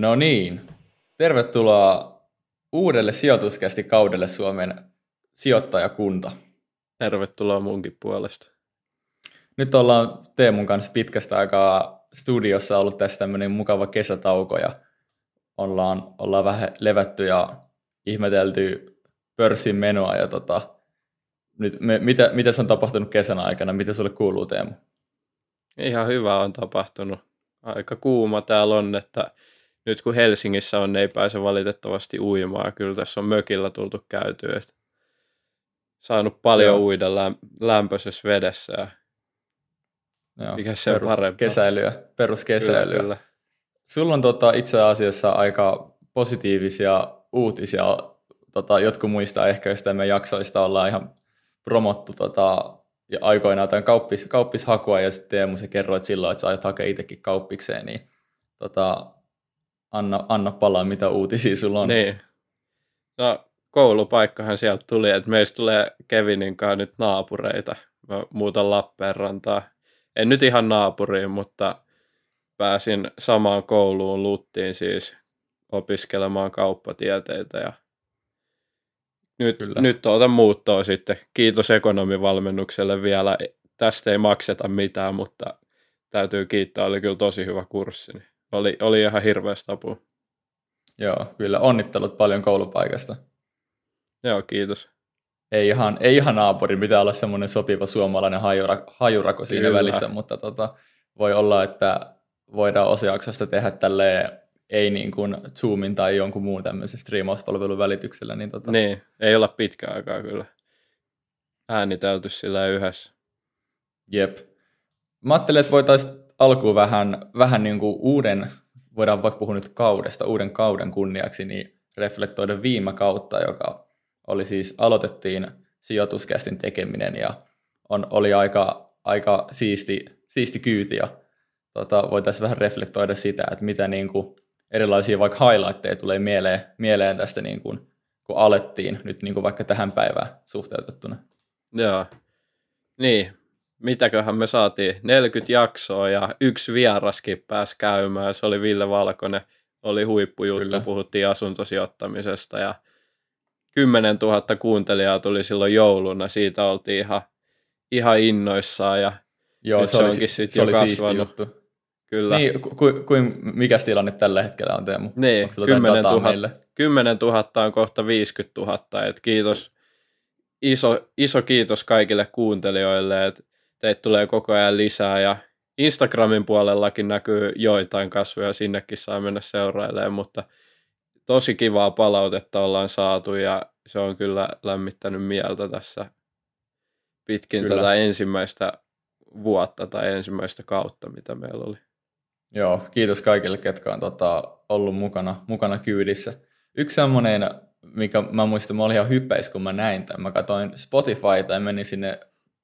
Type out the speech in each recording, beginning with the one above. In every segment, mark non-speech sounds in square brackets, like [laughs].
No niin, tervetuloa uudelle sijoituskästi kaudelle Suomen sijoittajakunta. Tervetuloa munkin puolesta. Nyt ollaan Teemun kanssa pitkästä aikaa studiossa ollut tässä tämmöinen mukava kesätauko ja ollaan, ollaan vähän levätty ja ihmetelty pörssin menoa ja tota, nyt me, mitä, mitä on tapahtunut kesän aikana? Mitä sulle kuuluu Teemu? Ihan hyvä on tapahtunut. Aika kuuma täällä on, että nyt kun Helsingissä on, niin ei pääse valitettavasti uimaan. Kyllä tässä on mökillä tultu käytyä. Saanut paljon Joo. uida lämpöisessä vedessä. Ja Joo, mikä se perus, parempaa. Kesäilyä, peruskesäilyä. Kyllä, kyllä. Sulla on tota, itse asiassa aika positiivisia uutisia. Tota, jotkut muistaa ehkä, jos me jaksoista ollaan ihan promottu tota, ja aikoinaan jotain kauppis, kauppishakua ja sitten Teemu se kerroit silloin, että sä aiot hakea itsekin kauppikseen, niin tota, anna, anna palaa, mitä uutisia sulla on. Niin. No, koulupaikkahan sieltä tuli, että meistä tulee Kevinin kanssa nyt naapureita. Mä muutan Lappeenrantaa. En nyt ihan naapuriin, mutta pääsin samaan kouluun Luttiin siis opiskelemaan kauppatieteitä ja nyt, Kyllä. nyt otan muuttoa sitten. Kiitos ekonomivalmennukselle vielä. Tästä ei makseta mitään, mutta täytyy kiittää. Oli kyllä tosi hyvä kurssi. Niin oli, oli ihan hirveästä apua. Joo, kyllä onnittelut paljon koulupaikasta. Joo, kiitos. Ei ihan, ei ihan naapuri, pitää olla semmoinen sopiva suomalainen hajura, hajurako siinä kyllä. välissä, mutta tota, voi olla, että voidaan osiaksosta tehdä tälleen ei niin kuin Zoomin tai jonkun muun tämmöisen striimauspalvelun välityksellä. Niin, tota... niin, ei olla pitkä aikaa kyllä äänitelty sillä yhdessä. Jep. Mä ajattelin, että voitaisiin alkuun vähän, vähän niin kuin uuden, voidaan vaikka puhua nyt kaudesta, uuden kauden kunniaksi, niin reflektoida viime kautta, joka oli siis, aloitettiin sijoituskästin tekeminen ja on, oli aika, aika siisti, siisti kyyti ja tota, voitaisiin vähän reflektoida sitä, että mitä niin kuin erilaisia vaikka highlightteja tulee mieleen, mieleen tästä, niin kuin, kun alettiin nyt niin kuin vaikka tähän päivään suhteutettuna. Joo, niin, mitäköhän me saatiin, 40 jaksoa ja yksi vieraskin pääsi käymään, se oli Ville Valkonen, oli huippujuttu, Kyllä. puhuttiin asuntosijoittamisesta ja 10 000 kuuntelijaa tuli silloin jouluna, siitä oltiin ihan, ihan innoissaan ja Joo, se, se, onkin sitten se oli kasvanut. juttu. Kyllä. Niin, ku, ku, ku, mikä tilanne tällä hetkellä on Teemu? Niin, 10 000, 10 000 on kohta 50 000, et kiitos, iso, iso kiitos kaikille kuuntelijoille, että teitä tulee koko ajan lisää ja Instagramin puolellakin näkyy joitain kasvoja, sinnekin saa mennä seurailemaan, mutta tosi kivaa palautetta ollaan saatu ja se on kyllä lämmittänyt mieltä tässä pitkin kyllä. tätä ensimmäistä vuotta tai ensimmäistä kautta, mitä meillä oli. Joo, kiitos kaikille, ketkä on tota, ollut mukana, mukana kyydissä. Yksi semmoinen, mikä mä muistan, mä olin ihan hypeis, kun mä näin tämän. Mä katsoin Spotifyta ja menin sinne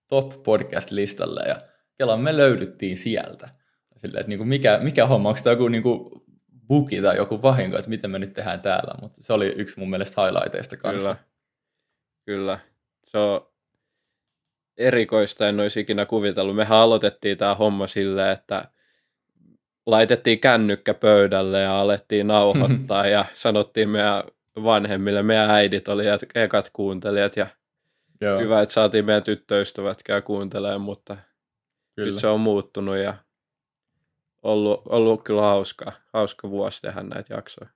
top podcast-listalle ja Kelan me löydyttiin sieltä. Silleen, että niinku mikä, mikä homma, onko tämä joku niinku buki tai joku vahinko, että miten me nyt tehdään täällä, mutta se oli yksi mun mielestä highlighteista kanssa. Kyllä, kyllä. Se on erikoista, en olisi ikinä kuvitellut. Mehän aloitettiin tämä homma silleen, että laitettiin kännykkä pöydälle ja alettiin nauhoittaa [laughs] ja sanottiin meidän vanhemmille, meidän äidit oli ekat kuuntelijat ja Joo. hyvä, että saatiin meidän tyttöystävätkään kuuntelemaan, mutta kyllä. nyt se on muuttunut ja ollut, ollut kyllä hauska, hauska vuosi tehdä näitä jaksoja.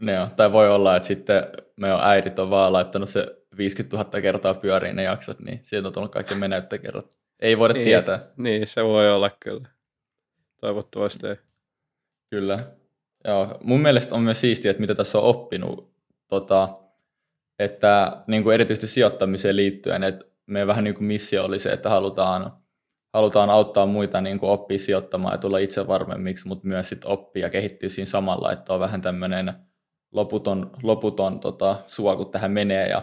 Ne on. Tai voi olla, että sitten meidän äidit on vaan laittanut se 50 000 kertaa pyöriin ne jaksot, niin sieltä on tullut kaikki meneyttäkerrot. Ei voida niin, tietää. Niin, se voi olla kyllä. Toivottavasti ei. Kyllä. Joo. Mun mielestä on myös siistiä, että mitä tässä on oppinut, tota, että niin kuin erityisesti sijoittamiseen liittyen, että meidän vähän niin kuin missio oli se, että halutaan, halutaan auttaa muita niin kuin oppia sijoittamaan ja tulla itse varmemmiksi, mutta myös sit oppia ja kehittyä siinä samalla, että on vähän tämmöinen loputon, loputon tota, sua, kun tähän menee. Ja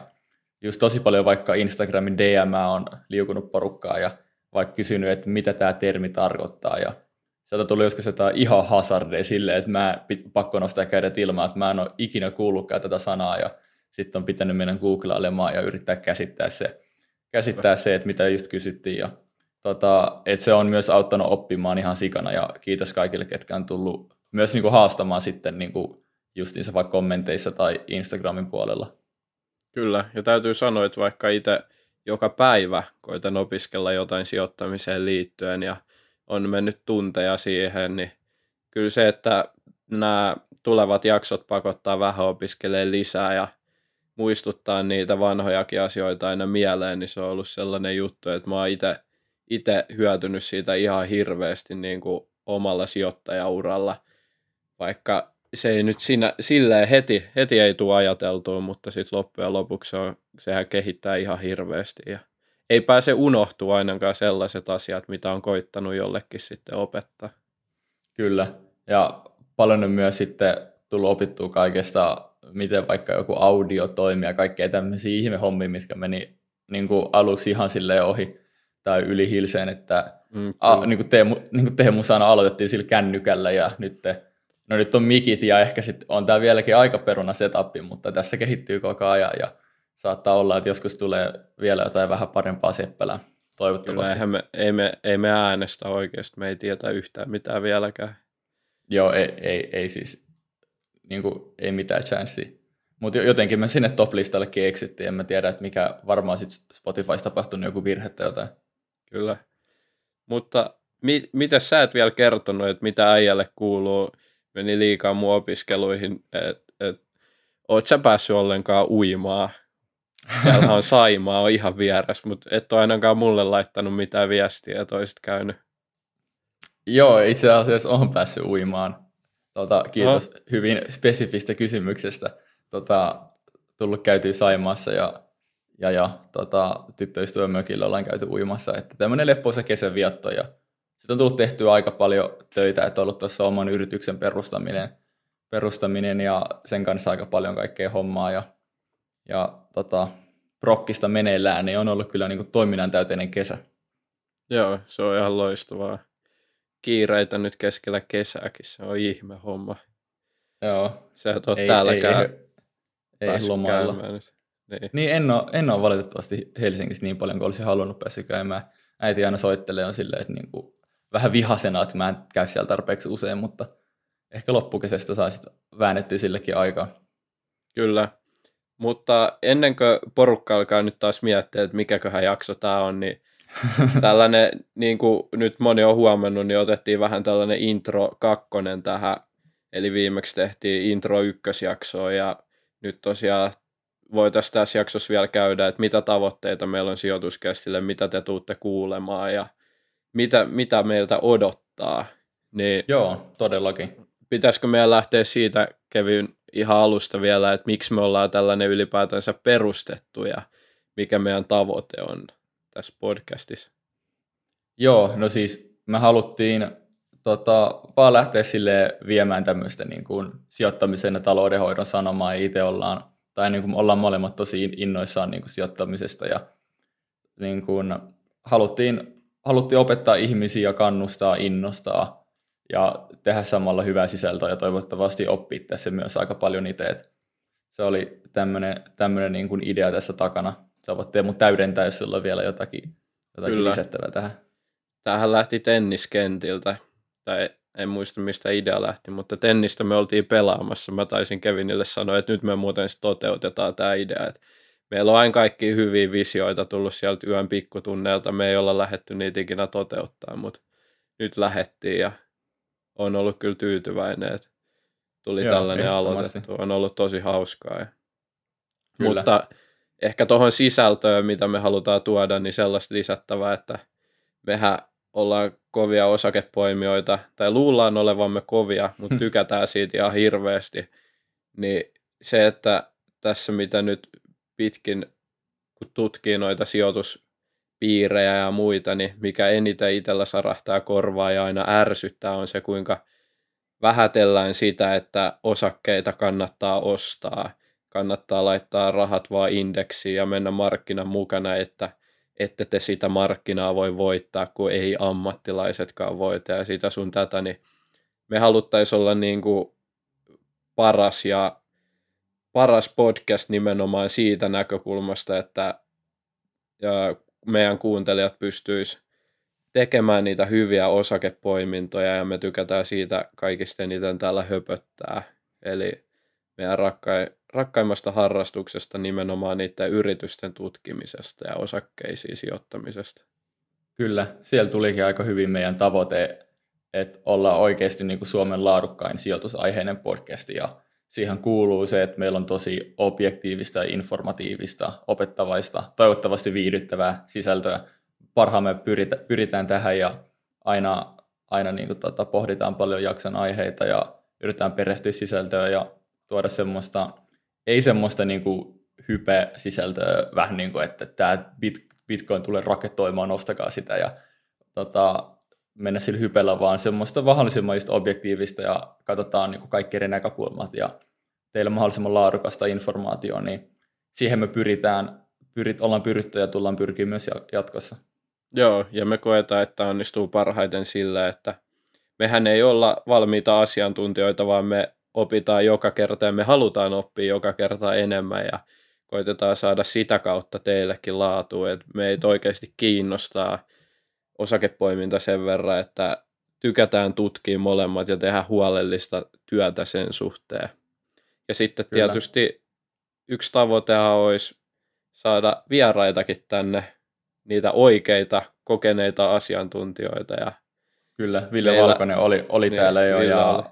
just tosi paljon vaikka Instagramin DM on liukunut porukkaa ja vaikka kysynyt, että mitä tämä termi tarkoittaa. Ja sieltä tuli joskus jotain ihan hazardeja silleen, että mä pakko nostaa kädet ilmaan, että mä en ole ikinä kuullutkaan tätä sanaa. Ja sitten on pitänyt mennä googlailemaan ja yrittää käsittää se, käsittää se että mitä just kysyttiin ja tota, että se on myös auttanut oppimaan ihan sikana ja kiitos kaikille, ketkä on tullut, myös niin kuin haastamaan sitten niin kuin justiinsa vaikka kommenteissa tai Instagramin puolella. Kyllä, ja täytyy sanoa, että vaikka itse joka päivä koitan opiskella jotain sijoittamiseen liittyen ja on mennyt tunteja siihen, niin kyllä se, että nämä tulevat jaksot pakottaa vähän opiskelee lisää ja muistuttaa niitä vanhojakin asioita aina mieleen, niin se on ollut sellainen juttu, että mä oon itse hyötynyt siitä ihan hirveästi niin kuin omalla sijoittajauralla, vaikka se ei nyt siinä, silleen heti, heti ei tule ajateltua, mutta sitten loppujen lopuksi se on, sehän kehittää ihan hirveästi ja ei pääse unohtua ainakaan sellaiset asiat, mitä on koittanut jollekin sitten opettaa. Kyllä, ja paljon on myös sitten tullut opittua kaikesta, miten vaikka joku audio toimii ja kaikkea tämmöisiä ihmehommia, mitkä meni niin kuin aluksi ihan sille ohi tai yli hilseen, että mm, a, niin kuin Teemu, niin kuin Teemu sanoi, aloitettiin sillä kännykällä ja nyt, no nyt on mikit ja ehkä sitten on tämä vieläkin aika peruna setup, mutta tässä kehittyy koko ajan ja saattaa olla, että joskus tulee vielä jotain vähän parempaa seppälää, toivottavasti. Kyllä, me, ei, me, ei me äänestä oikeasti, me ei tietä yhtään mitään vieläkään. Joo, ei, ei, ei siis, niin kuin, ei mitään chanssiä. Mutta jotenkin me sinne top-listallekin eksyttiin, en mä tiedä, että mikä varmaan sitten Spotifyssa tapahtunut joku virhe tai jotain. Kyllä. Mutta mi- mitä sä et vielä kertonut, että mitä äijälle kuuluu, meni liikaa mun opiskeluihin, että et, oot sä päässyt ollenkaan uimaan? Täällä on [laughs] Saimaa on ihan vieras, mutta et ole ainakaan mulle laittanut mitään viestiä, toiset käynyt. Joo, itse asiassa on päässyt uimaan. Tota, kiitos no. hyvin spesifistä kysymyksestä. Tota, tullut käytyä Saimaassa ja, ja, ja tota, tyttöystävämökillä ollaan käyty uimassa. Että tämmöinen leppoisa kesän vietto ja sitten on tullut tehtyä aika paljon töitä, että on ollut tuossa oman yrityksen perustaminen, perustaminen ja sen kanssa aika paljon kaikkea hommaa ja, ja tota, prokkista meneillään, niin on ollut kyllä niin kuin toiminnan täyteinen kesä. Joo, se on ihan loistavaa kiireitä nyt keskellä kesääkin, se on ihme homma. Joo. Sä et ole ei, täälläkään ei, ei, ei lomailla. Niin. niin en, ole, en ole valitettavasti Helsingissä niin paljon kuin olisin halunnut päästä käymään. Äiti aina soittelee on silleen, että niin kuin, vähän vihasena, että mä en käy siellä tarpeeksi usein, mutta ehkä loppukesästä saisit väännettyä sillekin aikaa. Kyllä. Mutta ennen kuin porukka alkaa nyt taas miettiä, että mikäköhän jakso tämä on, niin [laughs] tällainen, niin kuin nyt moni on huomannut, niin otettiin vähän tällainen intro kakkonen tähän, eli viimeksi tehtiin intro ykkösjaksoa ja nyt tosiaan voitaisiin tässä jaksossa vielä käydä, että mitä tavoitteita meillä on sijoituskästille, mitä te tuutte kuulemaan ja mitä, mitä meiltä odottaa. Niin Joo, todellakin. Pitäisikö meidän lähteä siitä, Kevin, ihan alusta vielä, että miksi me ollaan tällainen ylipäätänsä perustettu ja mikä meidän tavoite on? Tässä podcastissa? Joo, no siis me haluttiin tota, vaan lähteä sille viemään tämmöistä niin kuin sijoittamisen ja taloudenhoidon sanomaa. Itse ollaan, tai niin kuin ollaan molemmat tosi innoissaan niin kuin sijoittamisesta ja niin kuin haluttiin, haluttiin opettaa ihmisiä kannustaa, innostaa ja tehdä samalla hyvää sisältöä ja toivottavasti oppia tässä myös aika paljon itse. Se oli tämmöinen, tämmöinen niin kuin idea tässä takana sä voit Teemu täydentää, jos sulla on vielä jotakin, jotakin Kyllä. lisättävää tähän. Tämähän lähti tenniskentiltä, tai en muista mistä idea lähti, mutta tennistä me oltiin pelaamassa. Mä taisin Kevinille sanoa, että nyt me muuten toteutetaan tämä idea, että meillä on aina kaikki hyviä visioita tullut sieltä yön pikkutunneilta, me ei olla lähetty niitä ikinä toteuttaa, mutta nyt lähettiin ja on ollut kyllä tyytyväinen, että tuli Joo, tällainen aloitettu. On ollut tosi hauskaa. Ja... Mutta ehkä tuohon sisältöön, mitä me halutaan tuoda, niin sellaista lisättävää, että mehän ollaan kovia osakepoimijoita, tai luullaan olevamme kovia, mutta hmm. tykätään siitä ihan hirveästi. Niin se, että tässä mitä nyt pitkin, kun tutkii noita sijoituspiirejä ja muita, niin mikä eniten itsellä sarahtaa korvaa ja aina ärsyttää on se, kuinka vähätellään sitä, että osakkeita kannattaa ostaa kannattaa laittaa rahat vaan indeksiin ja mennä markkinan mukana, että ette te sitä markkinaa voi voittaa, kun ei ammattilaisetkaan voita ja sitä sun tätä, niin me haluttaisiin olla niin kuin paras ja paras podcast nimenomaan siitä näkökulmasta, että meidän kuuntelijat pystyis tekemään niitä hyviä osakepoimintoja ja me tykätään siitä kaikista eniten täällä höpöttää. Eli meidän rakkai, rakkaimmasta harrastuksesta nimenomaan niiden yritysten tutkimisesta ja osakkeisiin sijoittamisesta. Kyllä, siellä tulikin aika hyvin meidän tavoite, että olla oikeasti niin kuin Suomen laadukkain sijoitusaiheinen podcast ja siihen kuuluu se, että meillä on tosi objektiivista informatiivista, opettavaista, toivottavasti viihdyttävää sisältöä. Parhaamme pyritä, pyritään tähän ja aina, aina niin kuin tota, pohditaan paljon jakson aiheita ja yritetään perehtyä sisältöä ja tuoda semmoista, ei semmoista niin kuin hype-sisältöä vähän niin kuin, että tämä Bitcoin tulee raketoimaan, ostakaa sitä ja tota, mennä sillä hypellä, vaan semmoista mahdollisimman just objektiivista ja katsotaan niin kuin kaikki eri näkökulmat ja teille mahdollisimman laadukasta informaatiota, niin siihen me pyritään, pyrit, ollaan pyritty ja tullaan pyrkiä myös jatkossa. Joo, ja me koetaan, että onnistuu parhaiten sillä, että mehän ei olla valmiita asiantuntijoita, vaan me opitaan joka kerta ja me halutaan oppia joka kerta enemmän ja koitetaan saada sitä kautta teillekin laatua, että meitä oikeasti kiinnostaa osakepoiminta sen verran, että tykätään tutkia molemmat ja tehdä huolellista työtä sen suhteen. Ja sitten Kyllä. tietysti yksi tavoitehan olisi saada vieraitakin tänne, niitä oikeita, kokeneita asiantuntijoita. Ja Kyllä, Ville meillä... Valkonen oli, oli niin, täällä jo. Ja, oli.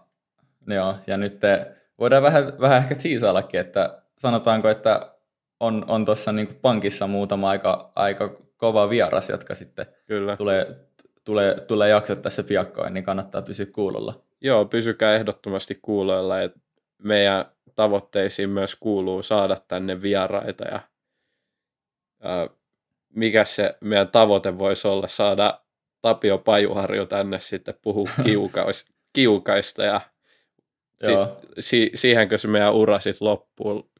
Joo, ja nyt te, voidaan vähän, vähän ehkä tiisaillakin, että sanotaanko, että on, on tuossa niin pankissa muutama aika, aika kova vieras, jotka sitten Kyllä. tulee, tulee, tulee jaksot tässä piakkoin, niin kannattaa pysyä kuulolla. Joo, pysykää ehdottomasti kuuloilla. Et meidän tavoitteisiin myös kuuluu saada tänne vieraita ja ää, mikä se meidän tavoite voisi olla, saada Tapio Pajuharju tänne sitten puhua [laughs] kiukais, kiukaista ja sit, si, siihenkö se meidän ura sitten loppuu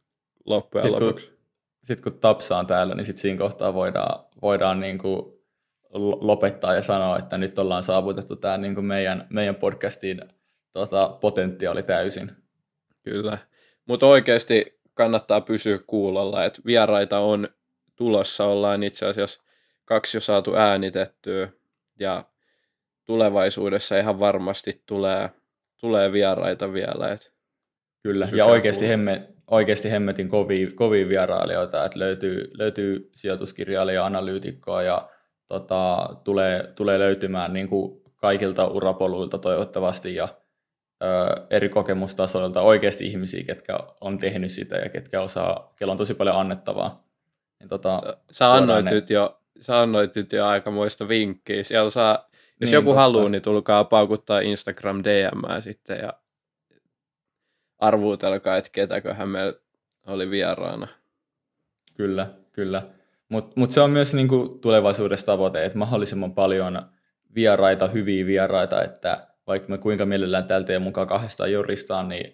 loppujen sitten lopuksi. Kun, sitten kun Tapsa on täällä, niin sitten siinä kohtaa voidaan, voidaan niin kuin lopettaa ja sanoa, että nyt ollaan saavutettu tämä niin kuin meidän, meidän podcastin tota, potentiaali täysin. Kyllä, mutta oikeasti kannattaa pysyä kuulolla, että vieraita on tulossa, ollaan itse asiassa kaksi jo saatu äänitettyä ja tulevaisuudessa ihan varmasti tulee, tulee vieraita vielä. Et Kyllä, ja oikeasti, hemme, oikeasti hemmetin kovia, kovia vierailijoita, että löytyy, löytyy sijoituskirjailija, analyytikkoa ja tota, tulee, tulee löytymään niin kuin kaikilta urapoluilta toivottavasti ja eri kokemustasoilta oikeasti ihmisiä, ketkä on tehnyt sitä ja ketkä osaa, kello on tosi paljon annettavaa. Niin tota, sä, sä, annoit ne... jo, sä annoit nyt jo aikamoista vinkkiä. Siellä saa, jos niin, joku totta. haluaa, niin tulkaa paukuttaa Instagram DM sitten ja arvuutelkaa, että ketäköhän meillä oli vieraana. Kyllä, kyllä. Mutta mut se on myös niinku tulevaisuudessa tavoite, että mahdollisimman paljon vieraita, hyviä vieraita, että vaikka me kuinka mielellään täällä teidän mukaan kahdestaan juristaan, niin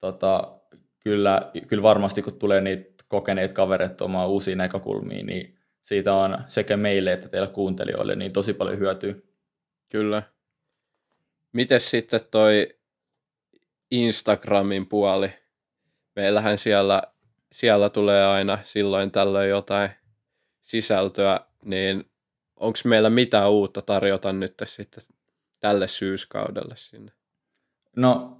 tota, kyllä, kyllä varmasti kun tulee niitä kokeneita kavereita tuomaan uusia näkökulmia, niin siitä on sekä meille että teillä kuuntelijoille niin tosi paljon hyötyä. Kyllä. Miten sitten toi Instagramin puoli? Meillähän siellä, siellä tulee aina silloin tällöin jotain sisältöä, niin onko meillä mitään uutta tarjota nyt sitten tälle syyskaudelle sinne? No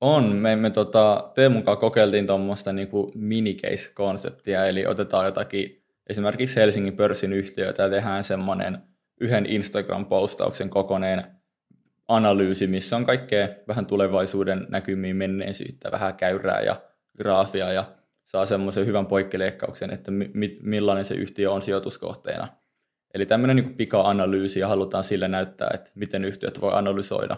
on. Me, me tota, Teemun kanssa kokeiltiin tuommoista niinku minicase-konseptia, eli otetaan jotakin esimerkiksi Helsingin pörssin yhtiöitä ja tehdään semmoinen yhden Instagram-postauksen kokoneen analyysi, missä on kaikkea vähän tulevaisuuden näkymiä, menneisyyttä, vähän käyrää ja graafia ja saa semmoisen hyvän poikkileikkauksen, että mi- millainen se yhtiö on sijoituskohteena – Eli tämmöinen niin pika-analyysi ja halutaan sille näyttää, että miten yhtiöt voi analysoida.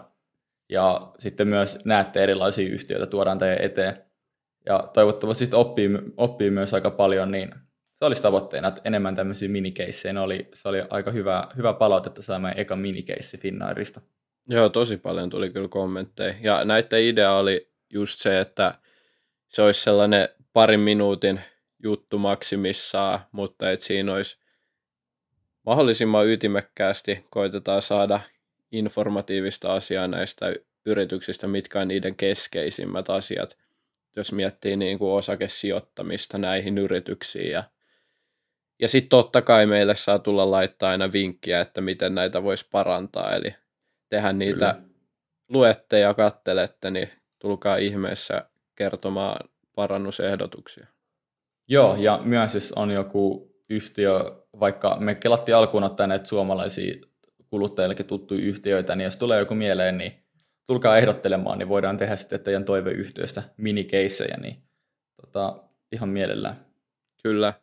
Ja sitten myös näette erilaisia yhtiöitä, tuodaan teidän eteen. Ja toivottavasti sitten oppii, oppii myös aika paljon, niin se olisi tavoitteena, että enemmän tämmöisiä minikeissejä. Ne oli, se oli aika hyvä, hyvä palautetta saamaan eka minikeissi Finnairista. Joo, tosi paljon tuli kyllä kommentteja. Ja näiden idea oli just se, että se olisi sellainen parin minuutin juttu maksimissaan, mutta että siinä olisi mahdollisimman ytimekkäästi koitetaan saada informatiivista asiaa näistä yrityksistä, mitkä on niiden keskeisimmät asiat, jos miettii niin kuin osakesijoittamista näihin yrityksiin ja Ja sitten totta kai meille saa tulla laittaa aina vinkkiä, että miten näitä voisi parantaa. Eli tehdä niitä, Kyllä. luette ja kattelette, niin tulkaa ihmeessä kertomaan parannusehdotuksia. Joo, ja myös jos on joku yhtiö, vaikka me kelattiin alkuun ottaa näitä suomalaisia kuluttajillekin tuttuja yhtiöitä, niin jos tulee joku mieleen, niin tulkaa ehdottelemaan, niin voidaan tehdä sitten teidän toiveyhtiöstä minikeissejä, niin tota, ihan mielellään. Kyllä.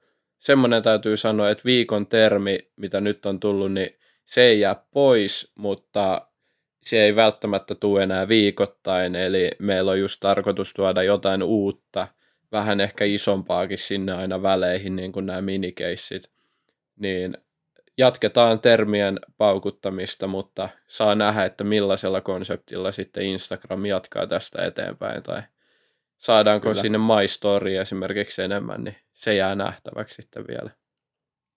Semmoinen täytyy sanoa, että viikon termi, mitä nyt on tullut, niin se ei jää pois, mutta se ei välttämättä tule enää viikoittain, eli meillä on just tarkoitus tuoda jotain uutta, vähän ehkä isompaakin sinne aina väleihin, niin kuin nämä minikeissit. Niin jatketaan termien paukuttamista, mutta saa nähdä, että millaisella konseptilla sitten Instagram jatkaa tästä eteenpäin, tai saadaanko Kyllä. sinne My Story esimerkiksi enemmän, niin se jää nähtäväksi sitten vielä.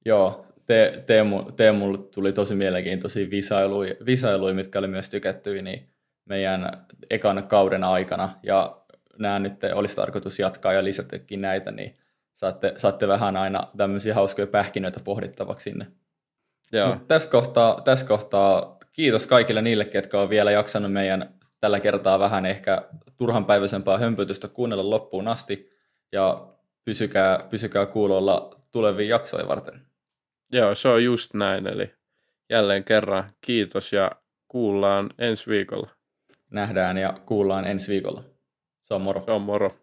Joo, te, Teemu, Teemulle tuli tosi mielenkiintoisia visailuja, visailuja, mitkä oli myös tykättyjä niin meidän ekan kauden aikana, ja nämä nyt olisi tarkoitus jatkaa ja lisätäkin näitä, niin saatte, saatte vähän aina tämmöisiä hauskoja pähkinöitä pohdittavaksi sinne. Joo. Mut tässä, kohtaa, tässä kohtaa kiitos kaikille niille, ketkä on vielä jaksanut meidän tällä kertaa vähän ehkä turhanpäiväisempää hömpötystä kuunnella loppuun asti, ja pysykää, pysykää kuulolla tulevia jaksoja varten. Joo, se on just näin, eli jälleen kerran kiitos ja kuullaan ensi viikolla. Nähdään ja kuullaan ensi viikolla. Se on moro. Se on moro.